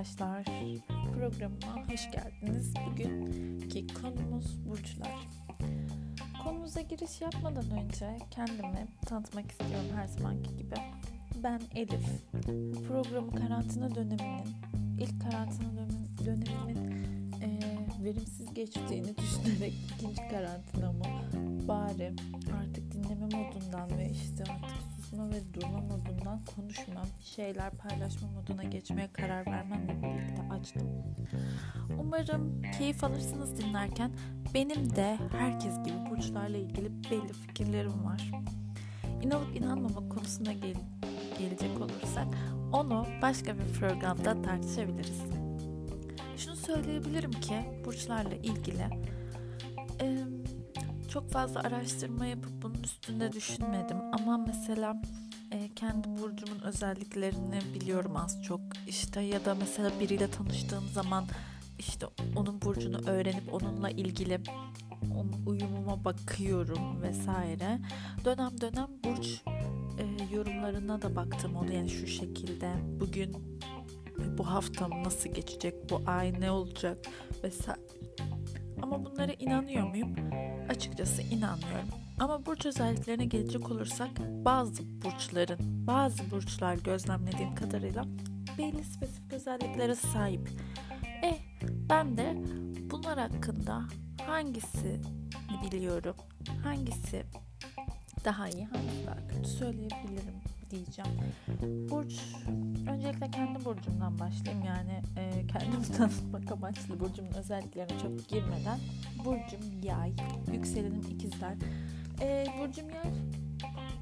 arkadaşlar. Programıma hoş geldiniz. Bugünkü konumuz burçlar. Konumuza giriş yapmadan önce kendimi tanıtmak istiyorum her zamanki gibi. Ben Elif. Programı karantina döneminin, ilk karantina dönemimin e, verimsiz geçtiğini düşünerek ikinci karantinamı bari artık dinleme modundan ve işte artık susma ve durma modundan konuşmam, şeyler paylaşma moduna geçmeye karar vermemle birlikte açtım. Umarım keyif alırsınız dinlerken. Benim de herkes gibi burçlarla ilgili belli fikirlerim var. İnanıp inanmamak konusuna gel gelecek olursak onu başka bir programda tartışabiliriz. Şunu söyleyebilirim ki burçlarla ilgili e, çok fazla araştırma yapıp bunun üstünde düşünmedim ama mesela e, kendi burcumun özelliklerini biliyorum az çok işte ya da mesela biriyle tanıştığım zaman işte onun burcunu öğrenip onunla ilgili onun uyumuma bakıyorum vesaire. Dönem dönem burç e, yorumlarına da baktım onu yani şu şekilde bugün bu haftam nasıl geçecek bu ay ne olacak vesaire. Ama bunlara inanıyor muyum? Açıkçası inanmıyorum. Ama burç özelliklerine gelecek olursak bazı burçların, bazı burçlar gözlemlediğim kadarıyla belli spesifik özelliklere sahip. E ben de bunlar hakkında hangisi biliyorum, hangisi daha iyi, hangisi daha kötü söyleyebilirim diyeceğim. Burç, öncelikle kendi burcumdan başlayayım. Yani e, kendimi tanıtmak amaçlı burcumun özelliklerine çok girmeden. Burcum yay, yükselenim ikizler. E, burcum yay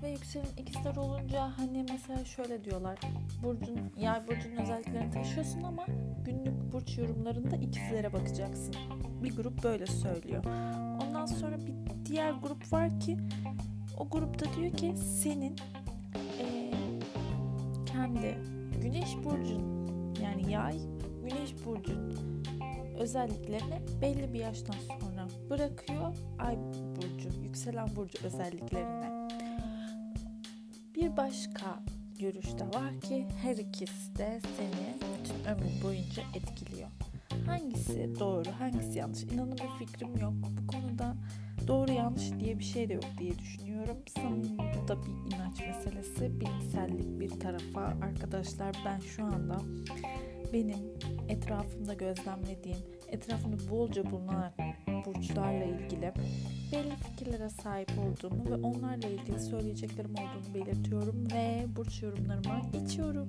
ve yükselen ikizler olunca hani mesela şöyle diyorlar. Burcun, yay burcunun özelliklerini taşıyorsun ama günlük burç yorumlarında ikizlere bakacaksın. Bir grup böyle söylüyor. Ondan sonra bir diğer grup var ki o grupta diyor ki senin kendi güneş burcun yani yay güneş burcun özelliklerini belli bir yaştan sonra bırakıyor. Ay burcu yükselen burcu özelliklerine. Bir başka görüş de var ki her ikisi de seni bütün ömür boyunca etkiliyor. Hangisi doğru hangisi yanlış? İnanın bir fikrim yok. Bu konuda doğru yanlış diye bir şey de yok diye düşünüyorum. Sanırım bu da bir inanç meselesi. Bilimsellik bir tarafa arkadaşlar ben şu anda benim etrafımda gözlemlediğim, etrafımda bolca bulunan burçlarla ilgili belli fikirlere sahip olduğumu ve onlarla ilgili söyleyeceklerim olduğunu belirtiyorum ve burç yorumlarıma geçiyorum.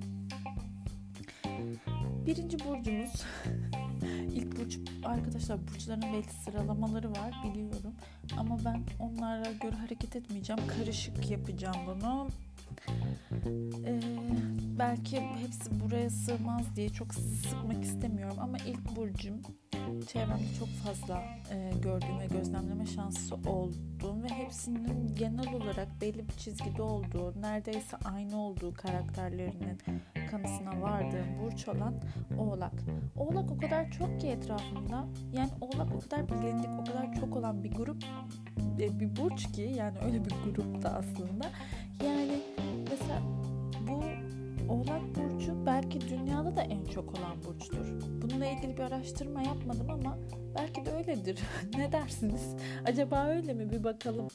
Birinci burcumuz burç arkadaşlar burçların belli sıralamaları var biliyorum. Ama ben onlara göre hareket etmeyeceğim karışık yapacağım bunu. Ee, belki hepsi buraya sığmaz diye çok sıkmak istemiyorum ama ilk burcum çevremde çok fazla e, gördüğüm ve gözlemleme şansı olduğum ve hepsinin genel olarak belli bir çizgide olduğu, neredeyse aynı olduğu karakterlerinin kanısına vardığım burç olan Oğlak. Oğlak o kadar çok ki etrafımda. Yani Oğlak o kadar bilindik, o kadar çok olan bir grup, e, bir burç ki yani öyle bir grupta aslında. Yani mesela Oğlak Burcu belki dünyada da en çok olan burçtur. Bununla ilgili bir araştırma yapmadım ama belki de öyledir. ne dersiniz? Acaba öyle mi? Bir bakalım.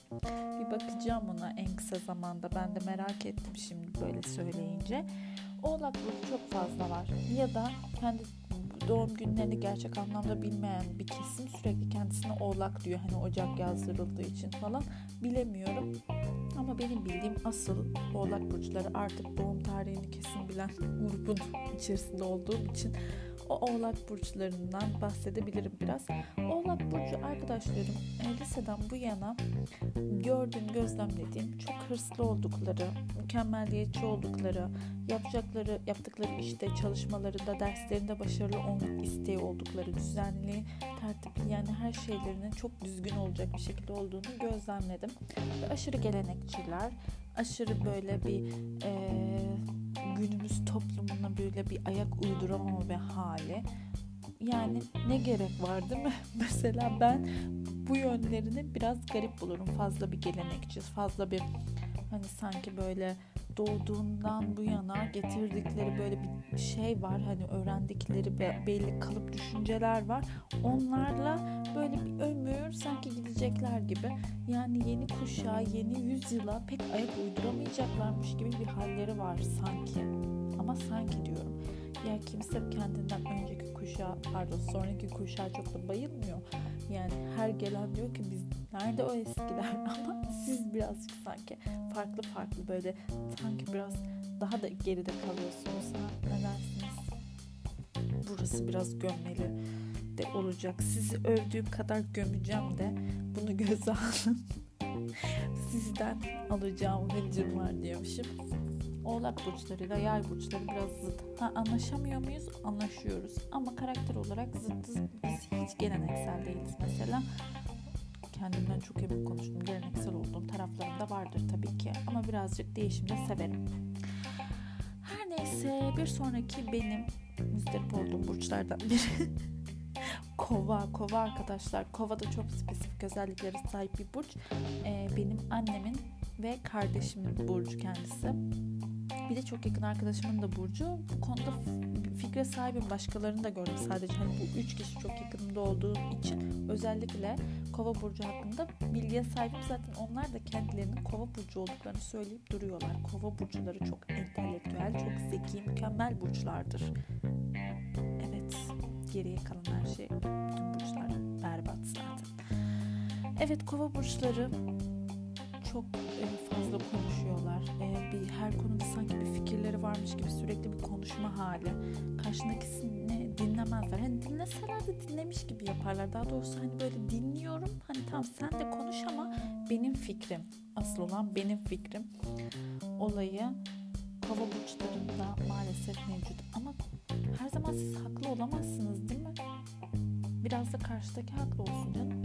Bir bakacağım ona en kısa zamanda. Ben de merak ettim şimdi böyle söyleyince. Oğlak Burcu çok fazla var. Ya da kendi doğum günlerini gerçek anlamda bilmeyen bir kesim sürekli kendisine oğlak diyor. Hani Ocak yazdırıldığı için falan bilemiyorum. Ama benim bildiğim asıl oğlak burçları artık doğum tarihini kesin bilen grubun içerisinde olduğum için o oğlak burçlarından bahsedebilirim biraz. Oğlak burcu arkadaşlarım e, liseden bu yana gördüğüm, gözlemlediğim çok hırslı oldukları, mükemmeliyetçi oldukları, yapacakları, yaptıkları işte çalışmalarında, derslerinde başarılı olmak isteği oldukları, düzenli, tertipli yani her şeylerinin çok düzgün olacak bir şekilde olduğunu gözlemledim. Ve aşırı gelenekçiler, aşırı böyle bir e, günümüz toplumuna böyle bir ayak uyduramama ve hali. Yani ne gerek var değil mi? Mesela ben bu yönlerini biraz garip bulurum. Fazla bir gelenekçi, fazla bir hani sanki böyle doğduğundan bu yana getirdikleri böyle bir şey var. Hani öğrendikleri belli kalıp düşünceler var. Onlarla böyle bir ömür sanki gidecekler gibi. Yani yeni kuşağa, yeni yüzyıla pek ayak uyduramayacaklarmış gibi bir halleri var sanki. Ama sanki diyorum. Ya kimse kendinden önceki kuşağa, pardon sonraki kuşağa çok da bayılmıyor. Yani her gelen diyor ki biz nerede o eskiler ama siz birazcık sanki farklı farklı böyle sanki biraz daha da geride kalıyorsunuz. Ne dersiniz? Burası biraz gömmeli de olacak. Sizi övdüğüm kadar gömeceğim de bunu göze alın. Sizden alacağım hıncım var diyormuşum. Oğlak burçlarıyla yay burçları biraz zıt. Ha anlaşamıyor muyuz? Anlaşıyoruz. Ama karakter olarak zıttız. Biz hiç geleneksel değiliz mesela. Kendimden çok emin konuştum. Geleneksel olduğum taraflarım da vardır tabii ki. Ama birazcık değişim de severim. Her neyse bir sonraki benim müzdarip olduğum burçlardan biri. kova, kova arkadaşlar. Kova da çok spesifik özelliklere sahip bir burç. Ee, benim annemin ve kardeşimin burcu kendisi. Bir de çok yakın arkadaşımın da Burcu. Bu konuda fikre sahibim. Başkalarını da gördüm sadece. Hani bu üç kişi çok yakınımda olduğum için özellikle Kova Burcu hakkında bilgiye sahibim. Zaten onlar da kendilerinin Kova Burcu olduklarını söyleyip duruyorlar. Kova Burcuları çok entelektüel, çok zeki, mükemmel burçlardır. Evet, geriye kalan her şey, bütün burçlar berbat zaten. Evet, Kova Burçları çok fazla konuşuyorlar. E, bir her konuda sanki bir fikirleri varmış gibi sürekli bir konuşma hali. Karşındakisini dinlemezler. Hani dinleseler de dinlemiş gibi yaparlar. Daha doğrusu hani böyle dinliyorum. Hani tamam sen de konuş ama benim fikrim. Asıl olan benim fikrim. Olayı kova burçlarında maalesef mevcut. Ama her zaman siz haklı olamazsınız değil mi? Biraz da karşıdaki haklı olsun canım.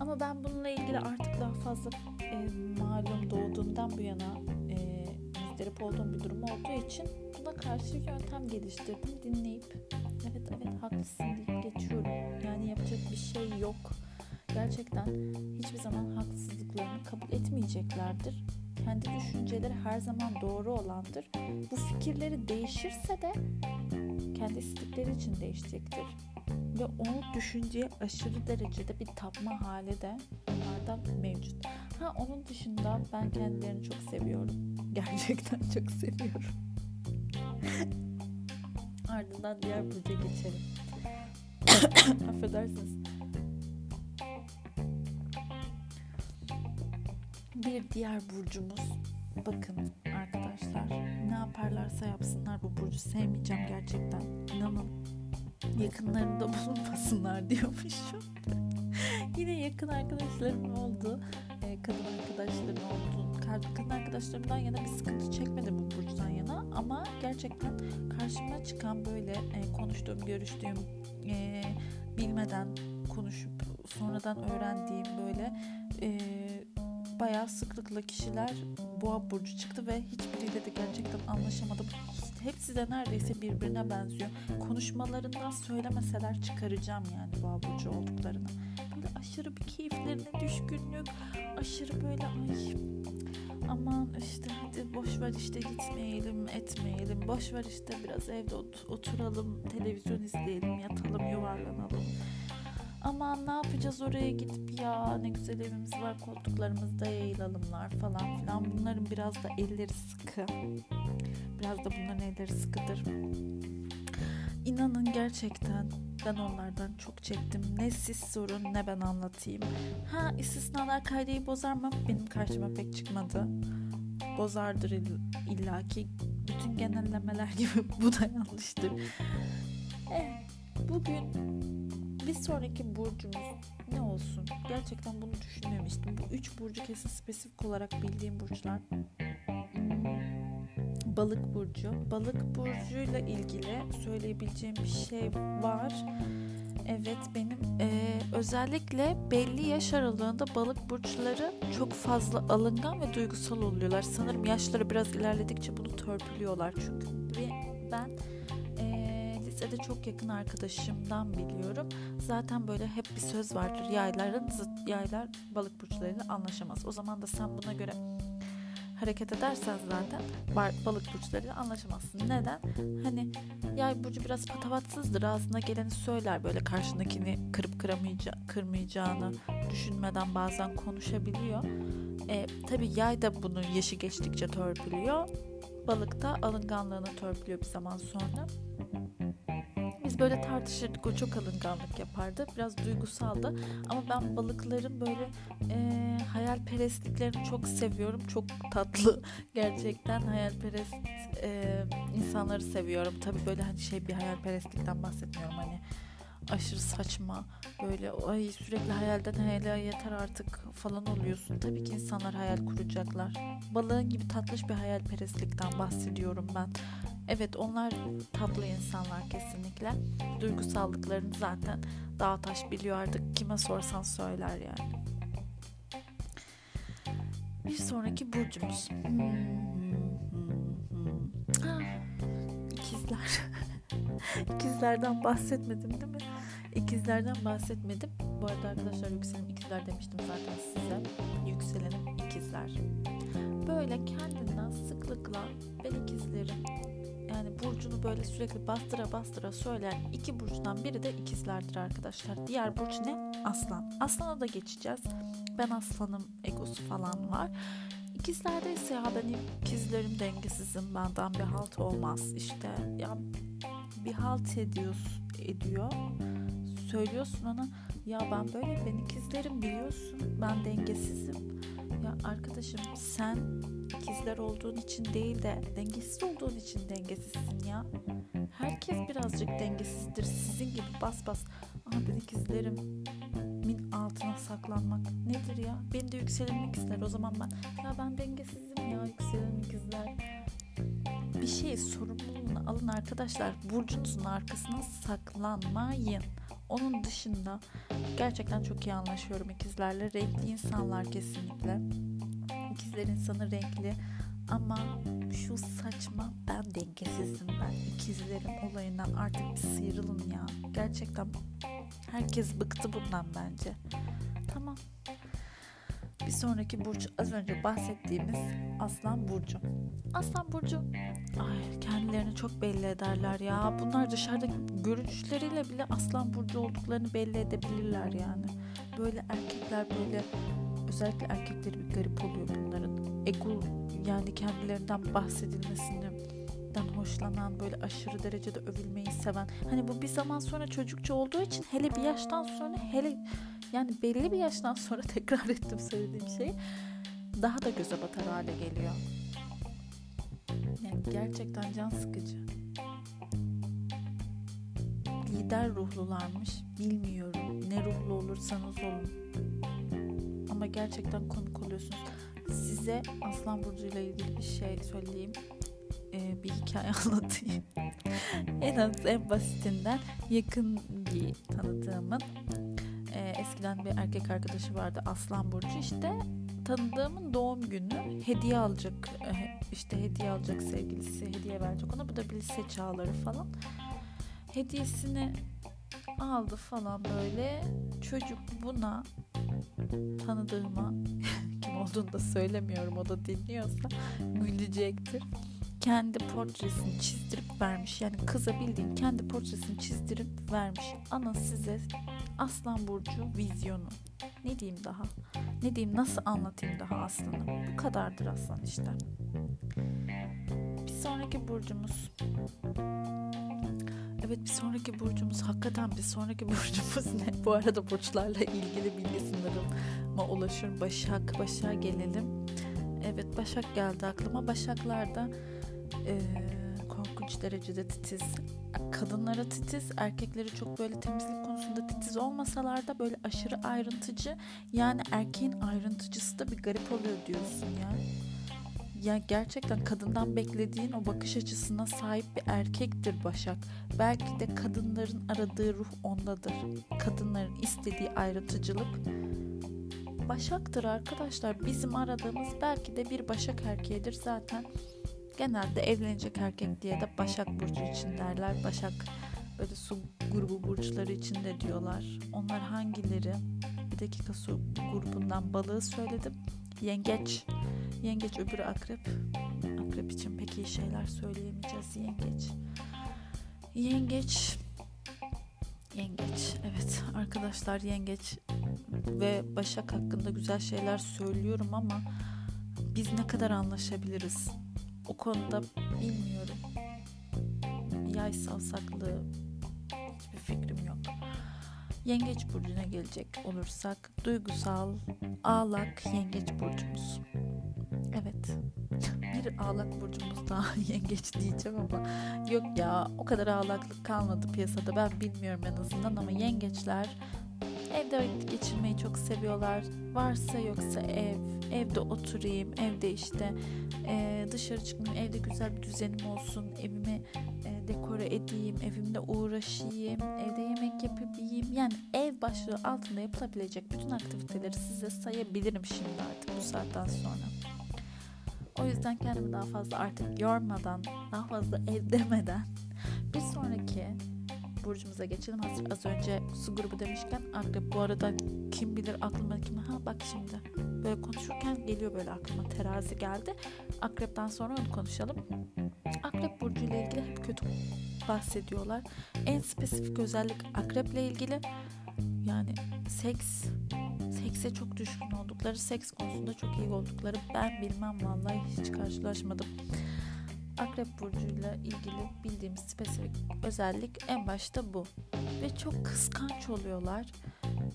Ama ben bununla ilgili artık daha fazla e, malum doğduğumdan bu yana e, müzdarip olduğum bir durum olduğu için buna karşı yöntem geliştirdim. Dinleyip evet evet haklısın deyip geçiyorum. Yani yapacak bir şey yok. Gerçekten hiçbir zaman haksızlıklarını kabul etmeyeceklerdir. Kendi düşünceleri her zaman doğru olandır. Bu fikirleri değişirse de kendi istedikleri için değişecektir ve o düşünceye aşırı derecede bir tapma hali de onlarda mevcut. Ha onun dışında ben kendilerini çok seviyorum. Gerçekten çok seviyorum. Ardından diğer burca geçelim. Affedersiniz. Bir diğer burcumuz bakın arkadaşlar ne yaparlarsa yapsınlar bu burcu sevmeyeceğim gerçekten. İnanın yakınlarında bulunmasınlar diyormuşum. Yine yakın arkadaşlarım oldu. Ee, kadın arkadaşlarım oldu. Kadın arkadaşlarımdan yana bir sıkıntı çekmedim bu burçtan yana. Ama gerçekten karşıma çıkan böyle e, konuştuğum, görüştüğüm, e, bilmeden konuşup sonradan öğrendiğim böyle e, bayağı sıklıkla kişiler boğa burcu çıktı ve hiçbiriyle de gerçekten anlaşamadım. Hepsi de neredeyse birbirine benziyor. Konuşmalarından söylemeseler çıkaracağım yani boğa burcu olduklarını. Böyle aşırı bir keyiflerine düşkünlük, aşırı böyle ay aman işte hadi boş ver işte gitmeyelim etmeyelim boş ver işte biraz evde oturalım televizyon izleyelim yatalım yuvarlanalım aman ne yapacağız oraya gidip ya ne güzel evimiz var koltuklarımızda yayılalımlar falan filan bunların biraz da elleri sıkı biraz da bunların elleri sıkıdır İnanın gerçekten ben onlardan çok çektim. Ne siz sorun ne ben anlatayım. Ha istisnalar kaydeyi bozar mı? Benim karşıma pek çıkmadı. Bozardır illaki. Bütün genellemeler gibi bu da yanlıştır. Evet, bugün bir sonraki burcumuz ne olsun? Gerçekten bunu düşünmemiştim. Bu üç burcu kesin spesifik olarak bildiğim burçlar. Balık burcu. Balık burcuyla ilgili söyleyebileceğim bir şey var. Evet benim e, özellikle belli yaş aralığında balık burçları çok fazla alıngan ve duygusal oluyorlar. Sanırım yaşları biraz ilerledikçe bunu törpülüyorlar. Çünkü ben lisede çok yakın arkadaşımdan biliyorum. Zaten böyle hep bir söz vardır. Yayların zıt yaylar balık burçlarıyla anlaşamaz. O zaman da sen buna göre hareket edersen zaten balık burçlarıyla anlaşamazsın. Neden? Hani yay burcu biraz patavatsızdır. Ağzına geleni söyler böyle karşındakini kırıp kıramayacağı, kırmayacağını düşünmeden bazen konuşabiliyor. E, tabii yay da bunu yaşı geçtikçe törpülüyor. Balık da alınganlığını törpülüyor bir zaman sonra. Böyle tartışırdık. O çok alınganlık yapardı. Biraz duygusaldı. Ama ben balıkların böyle e, hayalperestliklerini çok seviyorum. Çok tatlı. Gerçekten hayalperest e, insanları seviyorum. Tabii böyle hani şey bir hayalperestlikten bahsetmiyorum. Hani aşırı saçma böyle ay sürekli hayalden hayale yeter artık falan oluyorsun. Tabii ki insanlar hayal kuracaklar. Balığın gibi tatlış bir hayalperestlikten bahsediyorum ben. Evet onlar tatlı insanlar kesinlikle. Duygusallıklarını zaten dağ taş biliyor artık. Kime sorsan söyler yani. Bir sonraki burcumuz. Hmm, hmm. ikizler. İkizlerden bahsetmedim değil mi? İkizlerden bahsetmedim. Bu arada arkadaşlar yükselenim ikizler demiştim zaten size. Yükselenim ikizler. Böyle kendinden sıklıkla ben ikizlerim yani burcunu böyle sürekli bastıra bastıra söyleyen iki burçtan biri de ikizlerdir arkadaşlar. Diğer burç ne? Aslan. Aslan'a da geçeceğiz. Ben aslanım egosu falan var. İkizlerde ise ya ben ikizlerim dengesizim benden bir halt olmaz işte ya bir halt ediyorsun ediyor söylüyorsun ona ya ben böyle ben ikizlerim biliyorsun ben dengesizim ya arkadaşım sen ikizler olduğun için değil de dengesiz olduğun için dengesizsin ya. Herkes birazcık dengesizdir. Sizin gibi bas bas. Aha ben ikizlerim min altına saklanmak nedir ya? Beni de yükselenim ikizler. O zaman ben ya ben dengesizim ya yükselenim ikizler. Bir şey sorumluluğunu alın arkadaşlar. Burcunuzun arkasına saklanmayın. Onun dışında gerçekten çok iyi anlaşıyorum ikizlerle. Renkli insanlar kesinlikle. İkizler insanı renkli ama şu saçma ben dengesizim ben ikizlerim olayından artık bir sıyrılın ya. Gerçekten herkes bıktı bundan bence. Tamam. Bir sonraki burç az önce bahsettiğimiz Aslan Burcu. Aslan Burcu ay kendilerini çok belli ederler ya. Bunlar dışarıda görünüşleriyle bile Aslan Burcu olduklarını belli edebilirler yani. Böyle erkekler böyle özellikle erkekleri bir garip oluyor bunların. Ego yani kendilerinden bahsedilmesinden hoşlanan böyle aşırı derecede övülmeyi seven. Hani bu bir zaman sonra çocukça olduğu için hele bir yaştan sonra hele yani belli bir yaştan sonra tekrar ettim söylediğim şeyi daha da göze batar hale geliyor. Yani gerçekten can sıkıcı. Lider ruhlularmış. Bilmiyorum. Ne ruhlu olursanız olun ama gerçekten konuk oluyorsunuz. Size Aslan Burcu ile ilgili bir şey söyleyeyim. Ee, bir hikaye anlatayım. en az en basitinden yakın bir tanıdığımın e, eskiden bir erkek arkadaşı vardı Aslan Burcu işte tanıdığımın doğum günü hediye alacak e, işte hediye alacak sevgilisi hediye verecek ona bu da bir lise çağları falan hediyesini aldı falan böyle çocuk buna tanıdığıma kim olduğunu da söylemiyorum o da dinliyorsa gülecektir. Kendi portresini çizdirip vermiş. Yani kıza bildiğin kendi portresini çizdirip vermiş. Ana size Aslan Burcu vizyonu. Ne diyeyim daha? Ne diyeyim nasıl anlatayım daha aslanı? Bu kadardır aslan işte. Bir sonraki burcumuz Evet bir sonraki burcumuz hakikaten bir sonraki burcumuz ne? Bu arada burçlarla ilgili bilgi sınırıma ulaşır. Başak, Başak'a gelelim. Evet Başak geldi aklıma. Başaklarda e, korkunç derecede titiz. Kadınlara titiz, erkekleri çok böyle temizlik konusunda titiz olmasalar da böyle aşırı ayrıntıcı. Yani erkeğin ayrıntıcısı da bir garip oluyor diyorsun ya ya gerçekten kadından beklediğin o bakış açısına sahip bir erkektir Başak. Belki de kadınların aradığı ruh ondadır. Kadınların istediği ayrıtıcılık Başak'tır arkadaşlar. Bizim aradığımız belki de bir Başak erkeğidir zaten. Genelde evlenecek erkek diye de Başak Burcu için derler. Başak böyle su grubu burçları için de diyorlar. Onlar hangileri? Bir dakika su grubundan balığı söyledim. Yengeç Yengeç öbürü akrep. Akrep için pek iyi şeyler söyleyemeyeceğiz. Yengeç. Yengeç. Yengeç. Evet arkadaşlar yengeç ve Başak hakkında güzel şeyler söylüyorum ama biz ne kadar anlaşabiliriz? O konuda bilmiyorum. Yay savsaklığı hiçbir fikrim yok. Yengeç burcuna gelecek olursak duygusal ağlak yengeç burcumuz. Evet. Bir ağlak burcumuz daha yengeç diyeceğim ama yok ya o kadar ağlaklık kalmadı piyasada ben bilmiyorum en azından ama yengeçler evde vakit geçirmeyi çok seviyorlar. Varsa yoksa ev, evde oturayım, evde işte e, dışarı çıkmayayım, evde güzel bir düzenim olsun, evimi e, dekore edeyim, evimde uğraşayım, evde yemek yapabileyim. Yani ev başlığı altında yapılabilecek bütün aktiviteleri size sayabilirim şimdi artık bu saatten sonra. O yüzden kendimi daha fazla artık yormadan, daha fazla ev demeden bir sonraki burcumuza geçelim. Hazır az önce su grubu demişken akrep bu arada kim bilir aklıma kim ha bak şimdi böyle konuşurken geliyor böyle aklıma terazi geldi. Akrepten sonra onu konuşalım. Akrep burcu ile ilgili hep kötü bahsediyorlar. En spesifik özellik akreple ilgili yani seks sekse çok düşkün oldukları, seks konusunda çok iyi oldukları ben bilmem vallahi hiç karşılaşmadım. Akrep burcuyla ilgili bildiğimiz spesifik özellik en başta bu. Ve çok kıskanç oluyorlar.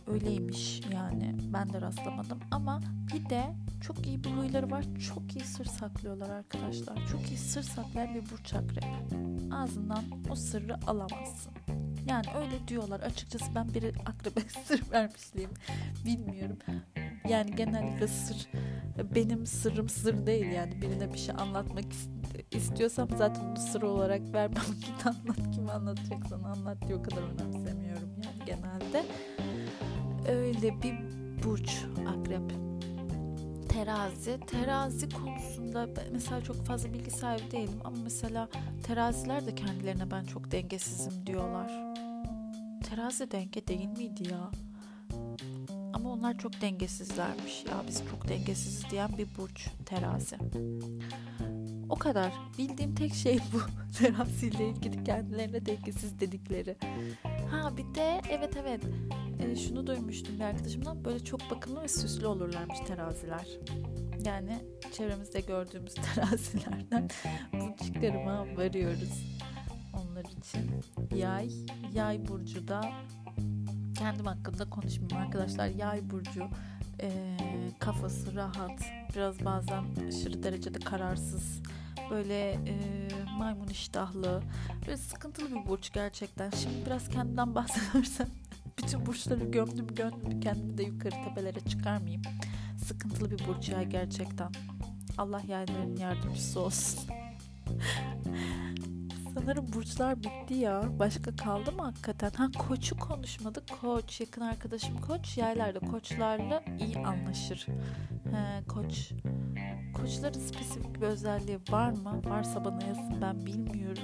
Öyleymiş yani ben de rastlamadım ama bir de çok iyi bir huyları var. Çok iyi sır saklıyorlar arkadaşlar. Çok iyi sır saklayan bir burç akrep. Ağzından o sırrı alamazsın. Yani öyle diyorlar. Açıkçası ben bir akrebe sır vermişliğim bilmiyorum. Yani genellikle sır benim sırrım sır değil yani. Birine bir şey anlatmak istiyorsam zaten bunu sır olarak vermem. Git anlat kim anlatacaksan anlat diye o kadar önemsemiyorum yani genelde. Öyle bir burç akrep. Terazi. Terazi konusunda mesela çok fazla bilgi sahibi değilim ama mesela teraziler de kendilerine ben çok dengesizim diyorlar. Terazi denge değil miydi ya ama onlar çok dengesizlermiş ya biz çok dengesiziz diyen bir burç terazi o kadar. Bildiğim tek şey bu. Teraziyle ilgili kendilerine dengesiz dedikleri. Ha bir de evet evet e, şunu duymuştum bir arkadaşımdan. Böyle çok bakımlı ve süslü olurlarmış teraziler. Yani çevremizde gördüğümüz terazilerden bu çıkarıma varıyoruz. Onlar için yay, yay burcu da kendim hakkında konuşmayayım arkadaşlar. Yay burcu e, kafası rahat, biraz bazen aşırı derecede kararsız böyle e, maymun iştahlı böyle sıkıntılı bir burç gerçekten. Şimdi biraz kendimden bahsedersem bütün burçları gömdüm gömdüm kendimi de yukarı tepelere çıkarmayayım. Sıkıntılı bir burç ya gerçekten. Allah yayların yardımcısı olsun. Sanırım burçlar bitti ya. Başka kaldı mı hakikaten? Ha koçu konuşmadık. Koç, yakın arkadaşım koç. Yaylarda koçlarla iyi anlaşır. He, koç. Koçların spesifik bir özelliği var mı? Varsa bana yazın ben bilmiyorum.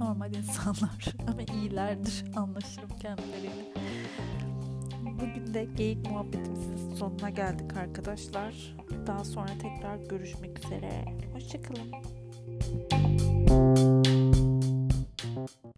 Normal insanlar ama iyilerdir. Anlaşırım kendileriyle. Bugün de geyik muhabbetimizin sonuna geldik arkadaşlar. Daha sonra tekrar görüşmek üzere. Hoşçakalın.